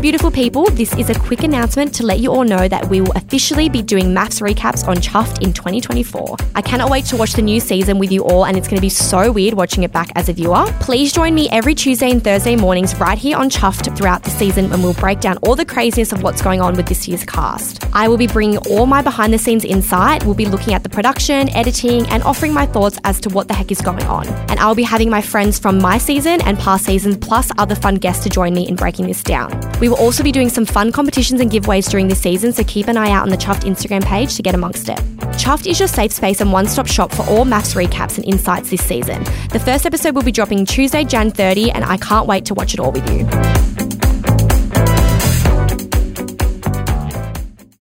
people, this is a quick announcement to let you all know that we will officially be doing MAFS recaps on Chuffed in 2024. I cannot wait to watch the new season with you all, and it's going to be so weird watching it back as a viewer. Please join me every Tuesday and Thursday mornings right here on Chuffed throughout the season when we'll break down all the craziness of what's going on with this year's cast. I will be bringing all my behind the scenes insight. We'll be looking at the production, editing, and offering my thoughts as to what the heck is going on. And I'll be having my friends from my season and past seasons, plus other fun guests to join me in breaking this down. We will also be doing some fun competitions and giveaways during this season, so keep an eye out on the Chuffed Instagram page to get amongst it. Chuffed is your safe space and one stop shop for all MAFS recaps and insights this season. The first episode will be dropping Tuesday, Jan 30, and I can't wait to watch it all with you.